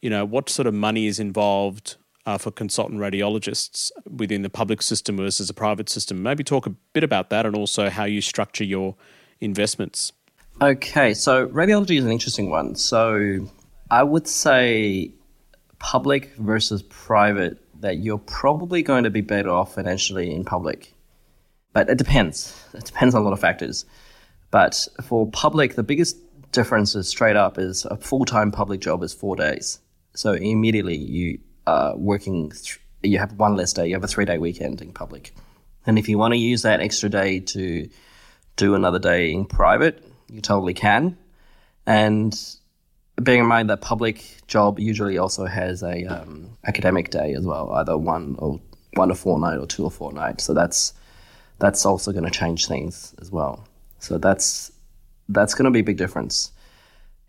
you know what sort of money is involved uh, for consultant radiologists within the public system versus a private system maybe talk a bit about that and also how you structure your investments Okay, so radiology is an interesting one. So I would say public versus private, that you're probably going to be better off financially in public. But it depends. It depends on a lot of factors. But for public, the biggest difference is straight up is a full time public job is four days. So immediately you are working, th- you have one less day, you have a three day weekend in public. And if you want to use that extra day to do another day in private, you totally can. And bearing in mind that public job usually also has a um, academic day as well, either one or one a fortnight or two a fortnight. So that's that's also going to change things as well. So that's that's going to be a big difference.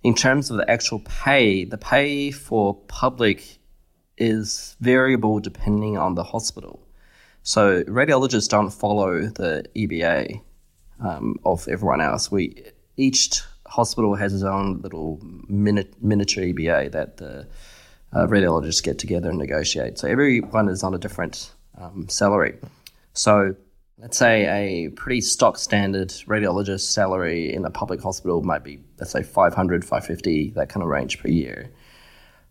In terms of the actual pay, the pay for public is variable depending on the hospital. So radiologists don't follow the EBA um, of everyone else. We each hospital has its own little mini- miniature EBA that the uh, radiologists get together and negotiate. So everyone is on a different um, salary. So let's say a pretty stock standard radiologist salary in a public hospital might be let's say 500 550 that kind of range per year.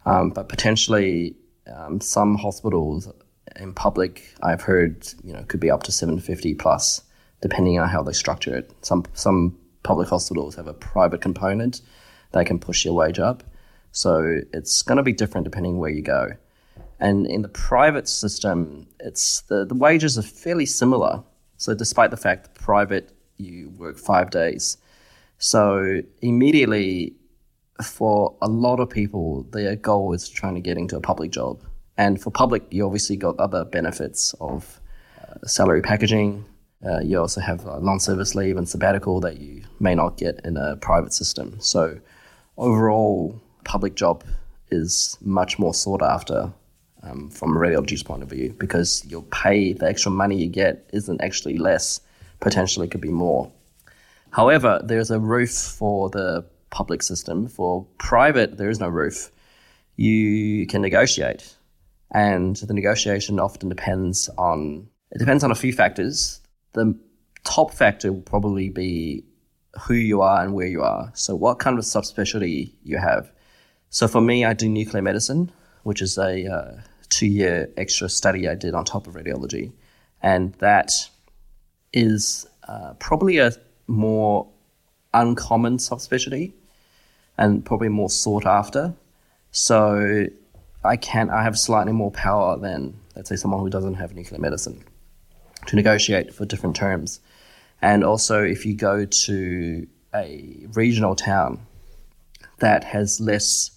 Um, but potentially um, some hospitals in public i've heard you know could be up to 750 plus depending on how they structure it. Some some public hospitals have a private component that can push your wage up. So it's going to be different depending where you go. And in the private system it's the, the wages are fairly similar so despite the fact that private you work five days, so immediately for a lot of people, their goal is trying to get into a public job. And for public, you obviously got other benefits of uh, salary packaging. Uh, you also have uh, long service leave and sabbatical that you may not get in a private system. So overall, public job is much more sought after um, from a radiologist's point of view because your pay, the extra money you get, isn't actually less. Potentially, could be more. However, there's a roof for the public system. For private, there is no roof. You can negotiate, and the negotiation often depends on it depends on a few factors. The top factor will probably be who you are and where you are. So, what kind of subspecialty you have. So, for me, I do nuclear medicine, which is a uh, two year extra study I did on top of radiology. And that is uh, probably a more uncommon subspecialty and probably more sought after. So I can I have slightly more power than let's say someone who doesn't have nuclear medicine to negotiate for different terms. And also if you go to a regional town that has less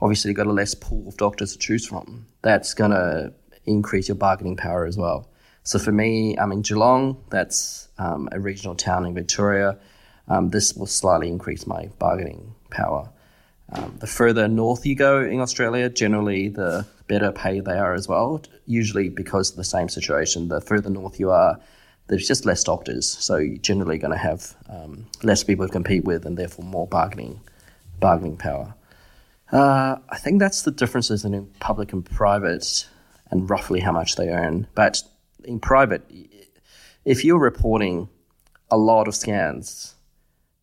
obviously you've got a less pool of doctors to choose from, that's gonna increase your bargaining power as well. So for me, I'm in Geelong, that's um, a regional town in Victoria. Um, this will slightly increase my bargaining power. Um, the further north you go in Australia, generally the better pay they are as well. Usually because of the same situation, the further north you are, there's just less doctors, so you're generally going to have um, less people to compete with, and therefore more bargaining bargaining power. Uh, I think that's the differences in public and private, and roughly how much they earn. But in private, if you're reporting a lot of scans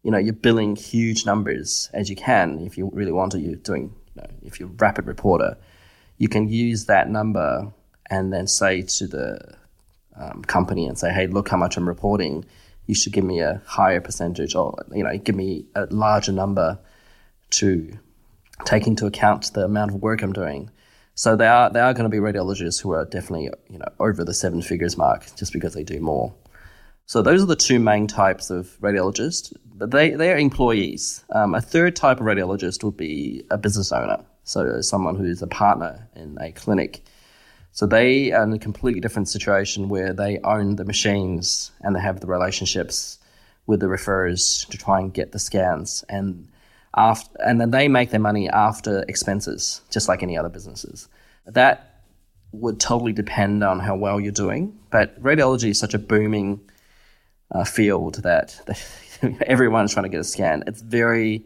you know, you're billing huge numbers as you can if you really want to. You're doing, you know, if you're a rapid reporter, you can use that number and then say to the um, company and say, hey, look how much I'm reporting. You should give me a higher percentage or, you know, give me a larger number to take into account the amount of work I'm doing. So they are, there are going to be radiologists who are definitely, you know, over the seven figures mark just because they do more. So those are the two main types of radiologists, but they, they are employees. Um, a third type of radiologist would be a business owner, so someone who's a partner in a clinic. So they are in a completely different situation where they own the machines and they have the relationships with the referrers to try and get the scans and after and then they make their money after expenses, just like any other businesses. That would totally depend on how well you're doing. But radiology is such a booming uh, field that, everyone's trying to get a scan. It's very,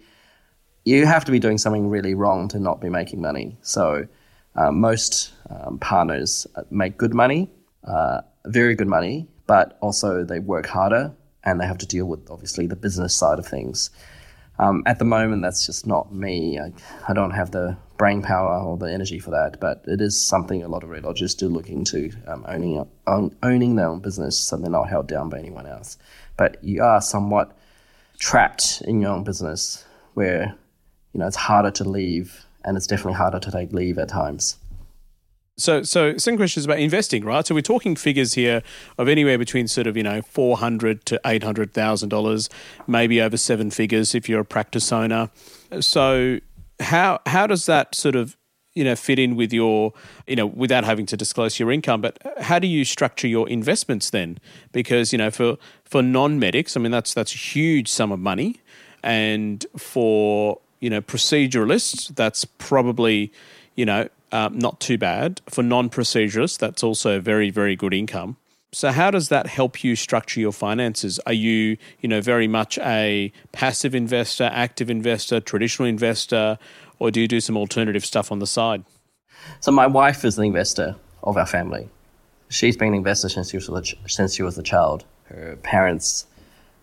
you have to be doing something really wrong to not be making money. So uh, most um, partners uh, make good money, uh, very good money, but also they work harder and they have to deal with obviously the business side of things. Um, at the moment, that's just not me. I, I, don't have the brain power or the energy for that, but it is something a lot of radiologists do look into um, owning own, owning their own business so they're not held down by anyone else. But you are somewhat trapped in your own business where you know it's harder to leave, and it's definitely harder to take leave at times. So, so second question is about investing, right? So we're talking figures here of anywhere between sort of you know four hundred to eight hundred thousand dollars, maybe over seven figures if you're a practice owner. So, how how does that sort of you know fit in with your you know without having to disclose your income? But how do you structure your investments then? Because you know for for non medics, I mean that's that's a huge sum of money, and for you know proceduralists, that's probably you know um, not too bad. For non proceduralists, that's also very, very good income. So how does that help you structure your finances? Are you, you know, very much a passive investor, active investor, traditional investor, or do you do some alternative stuff on the side? So my wife is the investor of our family. She's been an investor since she was a, since she was a child. Her parents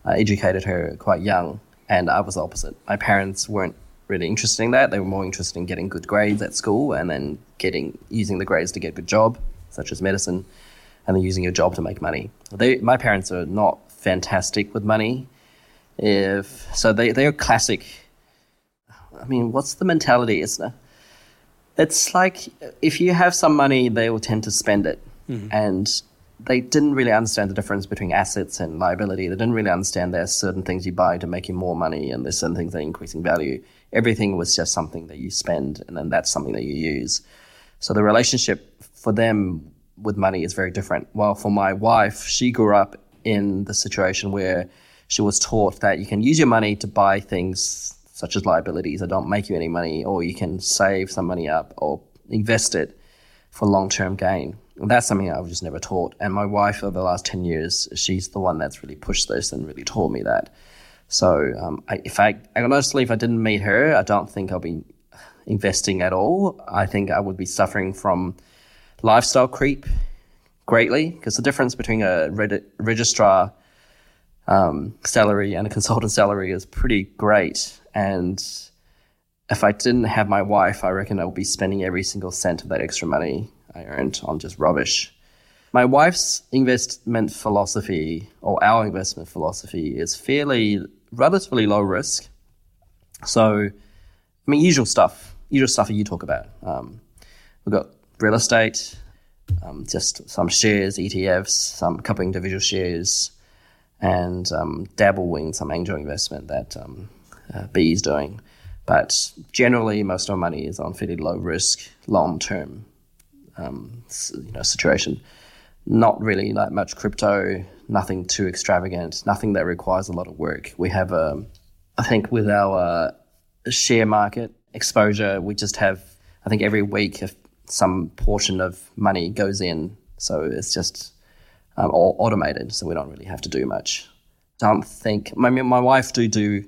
uh, educated her quite young, and I was the opposite. My parents weren't really interested in that. They were more interested in getting good grades at school and then getting using the grades to get a good job, such as medicine, and then using your job to make money. They, my parents are not fantastic with money. If so, they they are classic. I mean, what's the mentality? It's it's like if you have some money, they will tend to spend it, mm-hmm. and they didn't really understand the difference between assets and liability. They didn't really understand there's certain things you buy to make you more money, and there's certain things that are increasing value everything was just something that you spend and then that's something that you use. So the relationship for them with money is very different. While for my wife, she grew up in the situation where she was taught that you can use your money to buy things such as liabilities that don't make you any money, or you can save some money up or invest it for long term gain. And that's something I was just never taught. And my wife, over the last 10 years, she's the one that's really pushed this and really taught me that. So um, I, if I, honestly, if I didn't meet her, I don't think I'll be investing at all. I think I would be suffering from lifestyle creep greatly because the difference between a registrar um, salary and a consultant salary is pretty great. And if I didn't have my wife, I reckon I would be spending every single cent of that extra money I earned on just rubbish. My wife's investment philosophy, or our investment philosophy, is fairly relatively low risk. So, I mean, usual stuff, usual stuff that you talk about. Um, we've got real estate, um, just some shares, ETFs, some couple individual shares, and um, dabble in some angel investment that um, uh, B is doing. But generally, most of our money is on fairly low risk, long term um, you know, situation. Not really like much crypto, nothing too extravagant, nothing that requires a lot of work. We have, um, I think, with our uh, share market exposure, we just have, I think, every week if some portion of money goes in. So it's just um, all automated, so we don't really have to do much. Don't think, my, my wife do do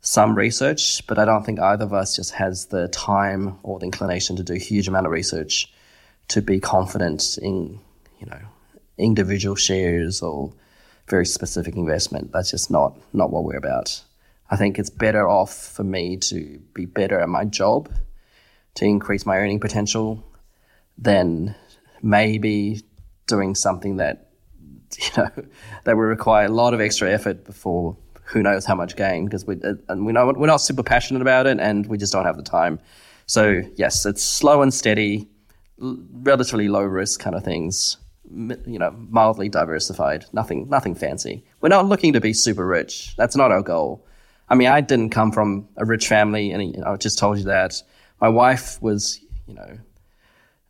some research, but I don't think either of us just has the time or the inclination to do a huge amount of research to be confident in, you know, individual shares or very specific investment. That's just not not what we're about. I think it's better off for me to be better at my job to increase my earning potential than maybe doing something that you know that will require a lot of extra effort before who knows how much gain because we uh, and we know we're not super passionate about it and we just don't have the time. So yes, it's slow and steady relatively low risk kind of things, you know, mildly diversified, nothing, nothing fancy. We're not looking to be super rich. That's not our goal. I mean, I didn't come from a rich family, and I just told you that. My wife was, you know,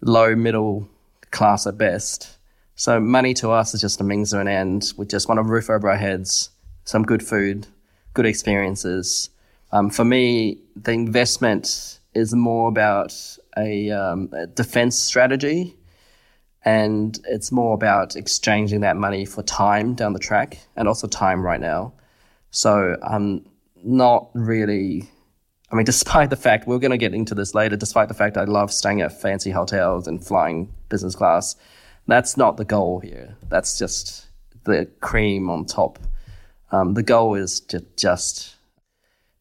low middle class at best. So money to us is just a means to an end. We just want a roof over our heads, some good food, good experiences. Um, for me, the investment is more about a, um, a defense strategy, and it's more about exchanging that money for time down the track and also time right now. So I'm not really. I mean, despite the fact we're going to get into this later, despite the fact I love staying at fancy hotels and flying business class, that's not the goal here. That's just the cream on top. Um, the goal is to just,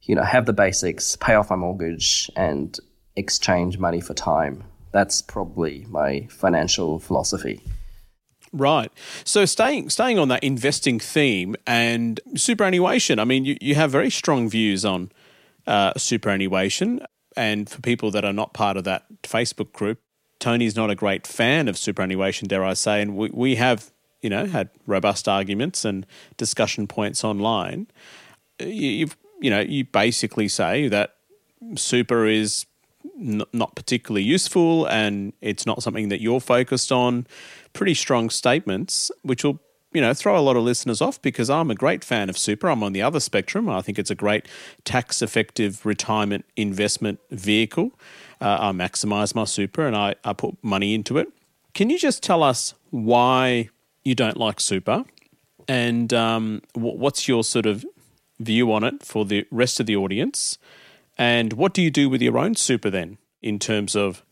you know, have the basics, pay off my mortgage, and exchange money for time. That's probably my financial philosophy. Right. So staying staying on that investing theme and superannuation. I mean, you, you have very strong views on uh, superannuation, and for people that are not part of that Facebook group, Tony's not a great fan of superannuation, dare I say, and we we have you know had robust arguments and discussion points online. You you know you basically say that super is n- not particularly useful and it's not something that you're focused on. Pretty strong statements, which will you know, throw a lot of listeners off because I'm a great fan of super. I'm on the other spectrum. I think it's a great tax effective retirement investment vehicle. Uh, I maximize my super and I, I put money into it. Can you just tell us why you don't like super and um, what's your sort of view on it for the rest of the audience? And what do you do with your own super then in terms of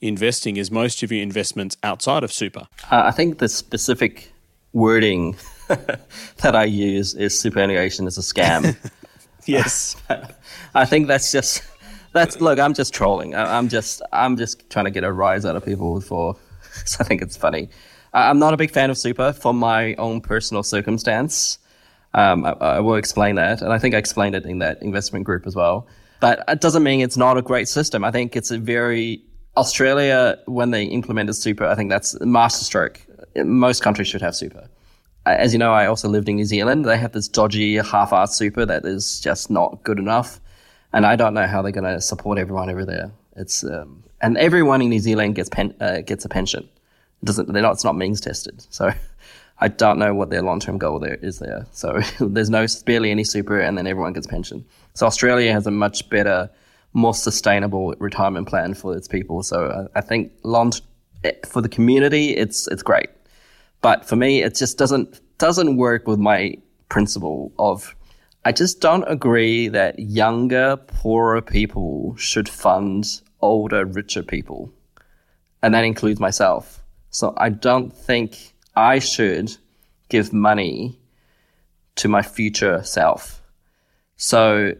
investing? Is most of your investments outside of super? Uh, I think the specific wording that I use is superannuation is a scam. yes. I think that's just that's look. I'm just trolling. I, am just I'm just trying to get a rise out of people for. So I think it's funny. I'm not a big fan of super for my own personal circumstance. Um, I, I, will explain that, and I think I explained it in that investment group as well. But it doesn't mean it's not a great system. I think it's a very Australia when they implemented super. I think that's a masterstroke. Most countries should have super. As you know, I also lived in New Zealand. They have this dodgy half-assed super that is just not good enough, and I don't know how they're going to support everyone over there. It's um, and everyone in New Zealand gets pen, uh, gets a pension. It doesn't they're not? It's not means tested. So I don't know what their long term goal there is there. So there's no barely any super, and then everyone gets pension. So Australia has a much better, more sustainable retirement plan for its people. So I, I think long eh, for the community, it's it's great. But for me, it just doesn't doesn't work with my principle of I just don't agree that younger, poorer people should fund older, richer people. And that includes myself. So I don't think I should give money to my future self. So,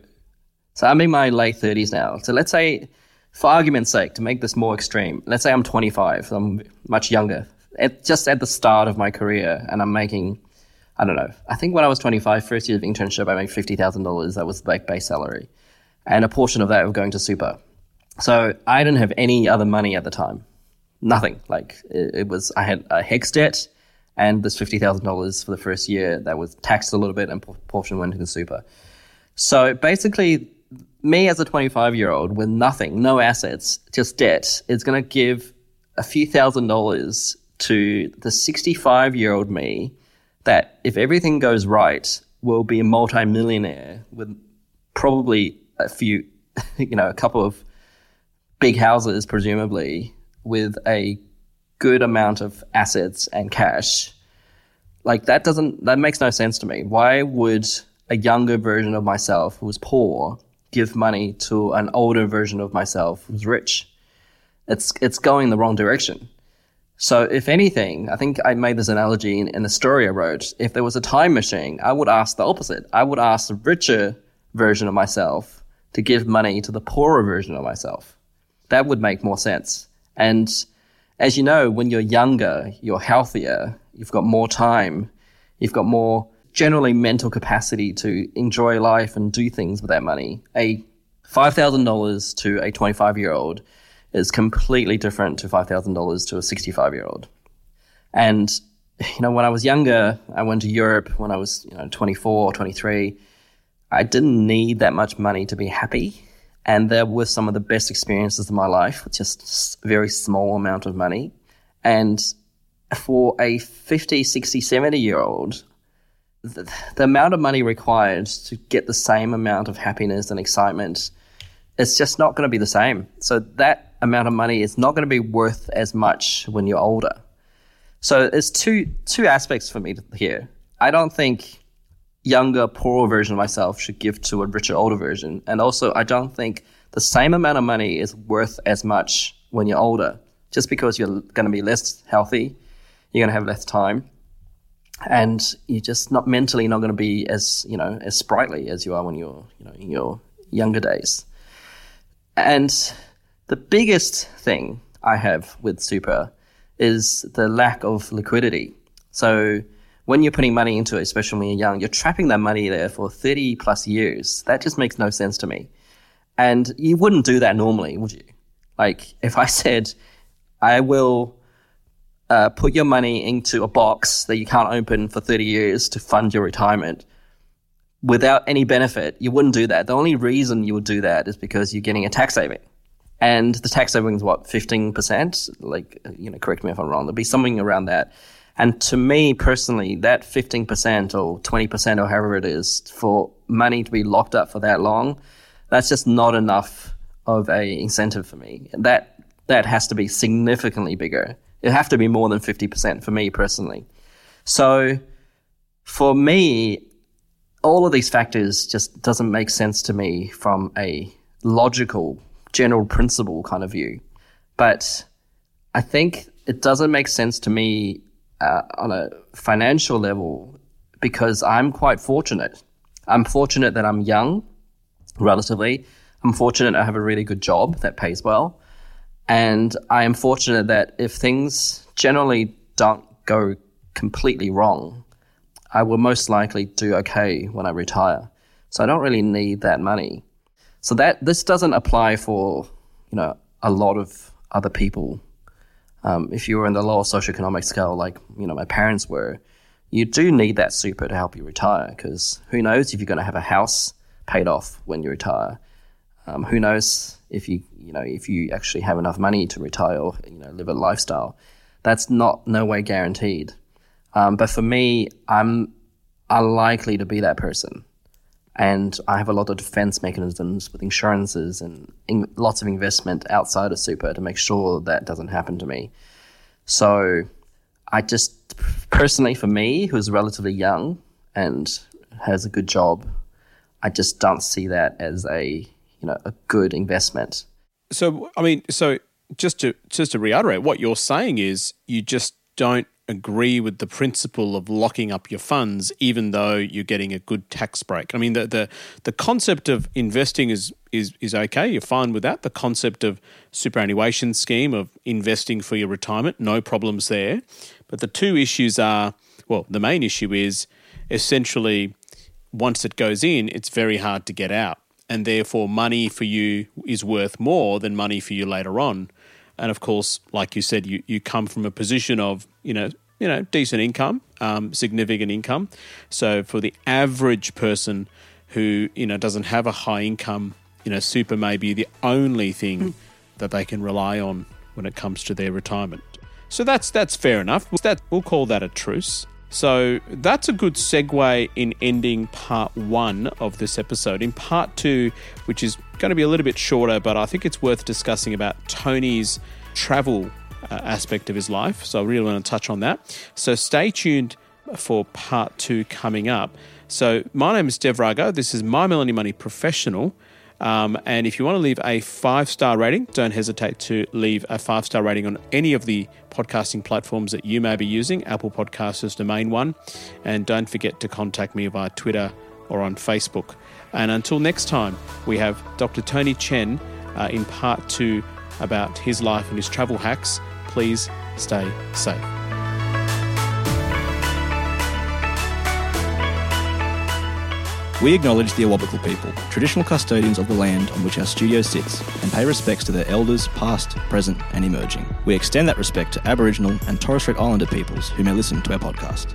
so I'm in my late 30s now. So let's say, for argument's sake, to make this more extreme, let's say I'm 25, I'm much younger, at, just at the start of my career, and I'm making I don't know. I think when I was 25, first year of internship, I made $50,000. That was like base salary. And a portion of that was going to super. So I didn't have any other money at the time. Nothing. Like it, it was, I had a HECS debt and this $50,000 for the first year that was taxed a little bit and portion went into the super. So basically, me as a 25 year old with nothing, no assets, just debt, is going to give a few thousand dollars to the 65 year old me that if everything goes right, will be a multimillionaire with probably a few, you know, a couple of big houses, presumably, with a good amount of assets and cash. Like that doesn't, that makes no sense to me. Why would a younger version of myself who was poor give money to an older version of myself who's rich? It's, it's going the wrong direction. So, if anything, I think I made this analogy in, in the story I wrote. If there was a time machine, I would ask the opposite. I would ask the richer version of myself to give money to the poorer version of myself. That would make more sense. And as you know, when you're younger, you're healthier, you've got more time, you've got more generally mental capacity to enjoy life and do things with that money. A $5,000 to a 25 year old is completely different to $5,000 to a 65 year old. And, you know, when I was younger, I went to Europe when I was, you know, 24 or 23. I didn't need that much money to be happy. And there were some of the best experiences of my life with just a very small amount of money. And for a 50, 60, 70 year old, the, the amount of money required to get the same amount of happiness and excitement it's just not going to be the same. So that amount of money is not going to be worth as much when you're older. So there's two two aspects for me here. I don't think younger, poorer version of myself should give to a richer, older version, and also I don't think the same amount of money is worth as much when you're older. Just because you're going to be less healthy, you're going to have less time, and you're just not mentally not going to be as you know as sprightly as you are when you're you know in your younger days. And the biggest thing I have with super is the lack of liquidity. So when you're putting money into it, especially when you're young, you're trapping that money there for 30 plus years. That just makes no sense to me. And you wouldn't do that normally, would you? Like if I said, I will uh, put your money into a box that you can't open for 30 years to fund your retirement, without any benefit, you wouldn't do that. The only reason you would do that is because you're getting a tax saving. And the tax saving is what, 15%? Like, you know, correct me if I'm wrong. There'll be something around that. And to me personally, that 15% or 20% or however it is for money to be locked up for that long, that's just not enough of a incentive for me. That, that has to be significantly bigger. It have to be more than 50% for me personally. So for me, all of these factors just doesn't make sense to me from a logical general principle kind of view. But I think it doesn't make sense to me uh, on a financial level because I'm quite fortunate. I'm fortunate that I'm young, relatively. I'm fortunate I have a really good job that pays well. And I am fortunate that if things generally don't go completely wrong, I will most likely do okay when I retire. So I don't really need that money. So that this doesn't apply for you know a lot of other people. Um, if you were in the lower socioeconomic scale, like you know my parents were, you do need that super to help you retire because who knows if you're going to have a house paid off when you retire. Um, who knows if you you know if you actually have enough money to retire or you know live a lifestyle. That's not no way guaranteed. Um, but for me, I'm unlikely to be that person. And I have a lot of defense mechanisms with insurances and in, lots of investment outside of super to make sure that doesn't happen to me. So I just personally, for me, who's relatively young and has a good job, I just don't see that as a you know a good investment. So I mean, so just to just to reiterate, what you're saying is you just don't agree with the principle of locking up your funds, even though you're getting a good tax break. I mean, the the, the concept of investing is is is okay. You're fine with that. The concept of superannuation scheme of investing for your retirement, no problems there. But the two issues are well, the main issue is essentially once it goes in, it's very hard to get out. And therefore, money for you is worth more than money for you later on. And of course, like you said, you, you come from a position of, you know, you know, decent income, um, significant income. So for the average person who, you know, doesn't have a high income, you know, super may be the only thing mm. that they can rely on when it comes to their retirement. So that's that's fair enough. That we'll call that a truce. So that's a good segue in ending part one of this episode. In part two, which is going to be a little bit shorter, but I think it's worth discussing about Tony's travel uh, aspect of his life. So I really want to touch on that. So stay tuned for part two coming up. So my name is Dev Rago. This is My Millennial Money Professional. Um, and if you want to leave a five star rating, don't hesitate to leave a five star rating on any of the podcasting platforms that you may be using. Apple Podcasts is the main one. And don't forget to contact me via Twitter or on Facebook. And until next time, we have Dr. Tony Chen uh, in part two about his life and his travel hacks. Please stay safe. We acknowledge the Awabakal people, traditional custodians of the land on which our studio sits, and pay respects to their elders, past, present, and emerging. We extend that respect to Aboriginal and Torres Strait Islander peoples who may listen to our podcast.